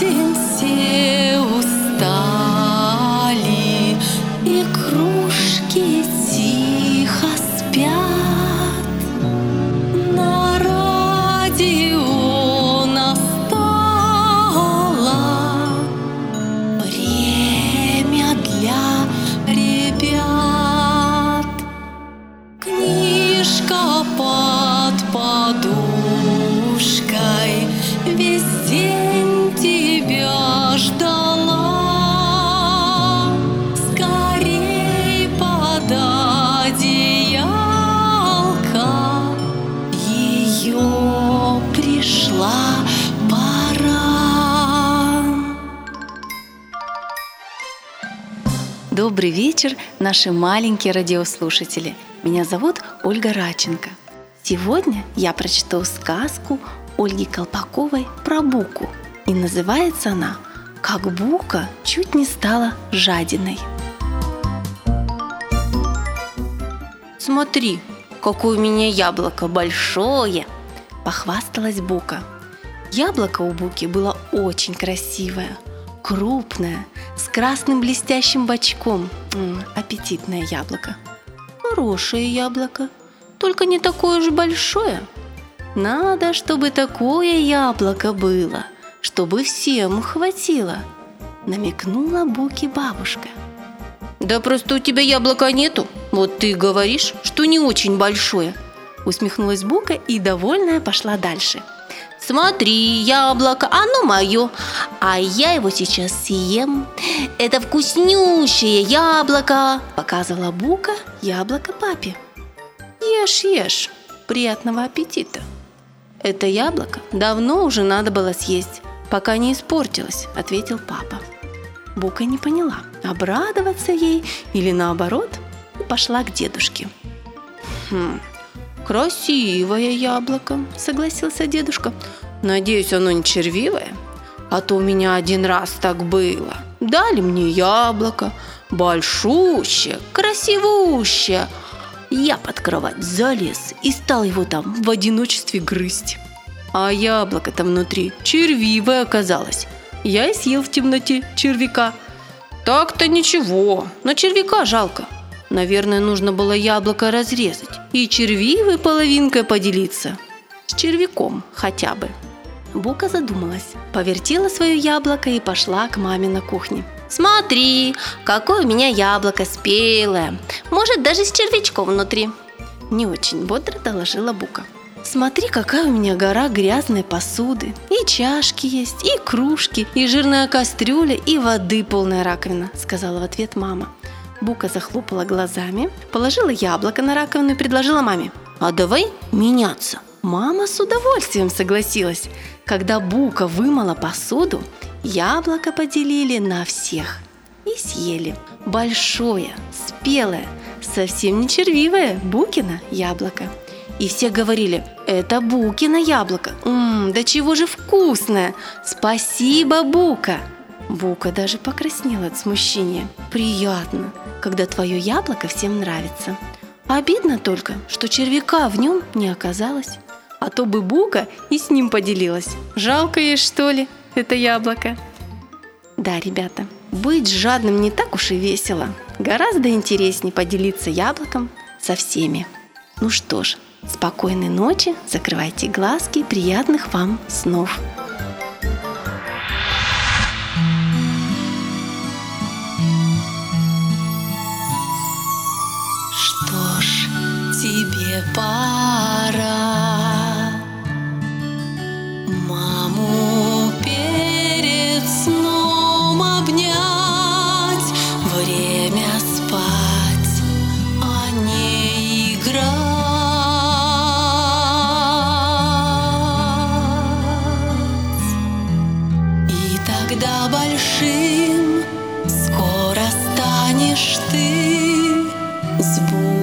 день все ее пришла пора. Добрый вечер, наши маленькие радиослушатели. Меня зовут Ольга Раченко. Сегодня я прочту сказку Ольги Колпаковой про Буку. И называется она «Как Бука чуть не стала жадиной». «Смотри, какое у меня яблоко большое!» – похвасталась Бука. Яблоко у Буки было очень красивое, крупное, с красным блестящим бочком. М, аппетитное яблоко. Хорошее яблоко, только не такое уж большое. Надо, чтобы такое яблоко было, чтобы всем хватило, намекнула Буки бабушка. Да просто у тебя яблока нету. Вот ты говоришь, что не очень большое. Усмехнулась Бука и довольная пошла дальше. Смотри, яблоко, оно мое, а я его сейчас съем. Это вкуснющее яблоко, показывала Бука яблоко папе. Ешь, ешь, приятного аппетита. Это яблоко давно уже надо было съесть, пока не испортилось, ответил папа. Бука не поняла, обрадоваться ей или наоборот, и пошла к дедушке. «Хм, красивое яблоко», — согласился дедушка. «Надеюсь, оно не червивое, а то у меня один раз так было. Дали мне яблоко, большущее, красивущее. Я под кровать залез и стал его там в одиночестве грызть. А яблоко-то внутри червивое оказалось. Я и съел в темноте червяка. Так-то ничего, но червяка жалко. Наверное, нужно было яблоко разрезать и червивой половинкой поделиться. С червяком хотя бы. Бука задумалась, повертела свое яблоко и пошла к маме на кухне. «Смотри, какое у меня яблоко спелое! Может, даже с червячком внутри!» Не очень бодро доложила Бука. Смотри, какая у меня гора грязной посуды. И чашки есть, и кружки, и жирная кастрюля, и воды полная раковина, сказала в ответ мама. Бука захлопала глазами, положила яблоко на раковину и предложила маме. А давай меняться. Мама с удовольствием согласилась. Когда Бука вымыла посуду, яблоко поделили на всех и съели. Большое, спелое, совсем не червивое Букино яблоко. И все говорили, это Букино яблоко. Ммм, да чего же вкусное! Спасибо, Бука! Бука даже покраснела от смущения. Приятно, когда твое яблоко всем нравится. Обидно только, что червяка в нем не оказалось. А то бы Бука и с ним поделилась. Жалко ей, что ли, это яблоко. Да, ребята, быть жадным не так уж и весело. Гораздо интереснее поделиться яблоком со всеми. Ну что ж, спокойной ночи, закрывайте глазки, приятных вам снов. пора Маму перед сном обнять Время спать, а не играть. И тогда большим скоро станешь ты Сбудешь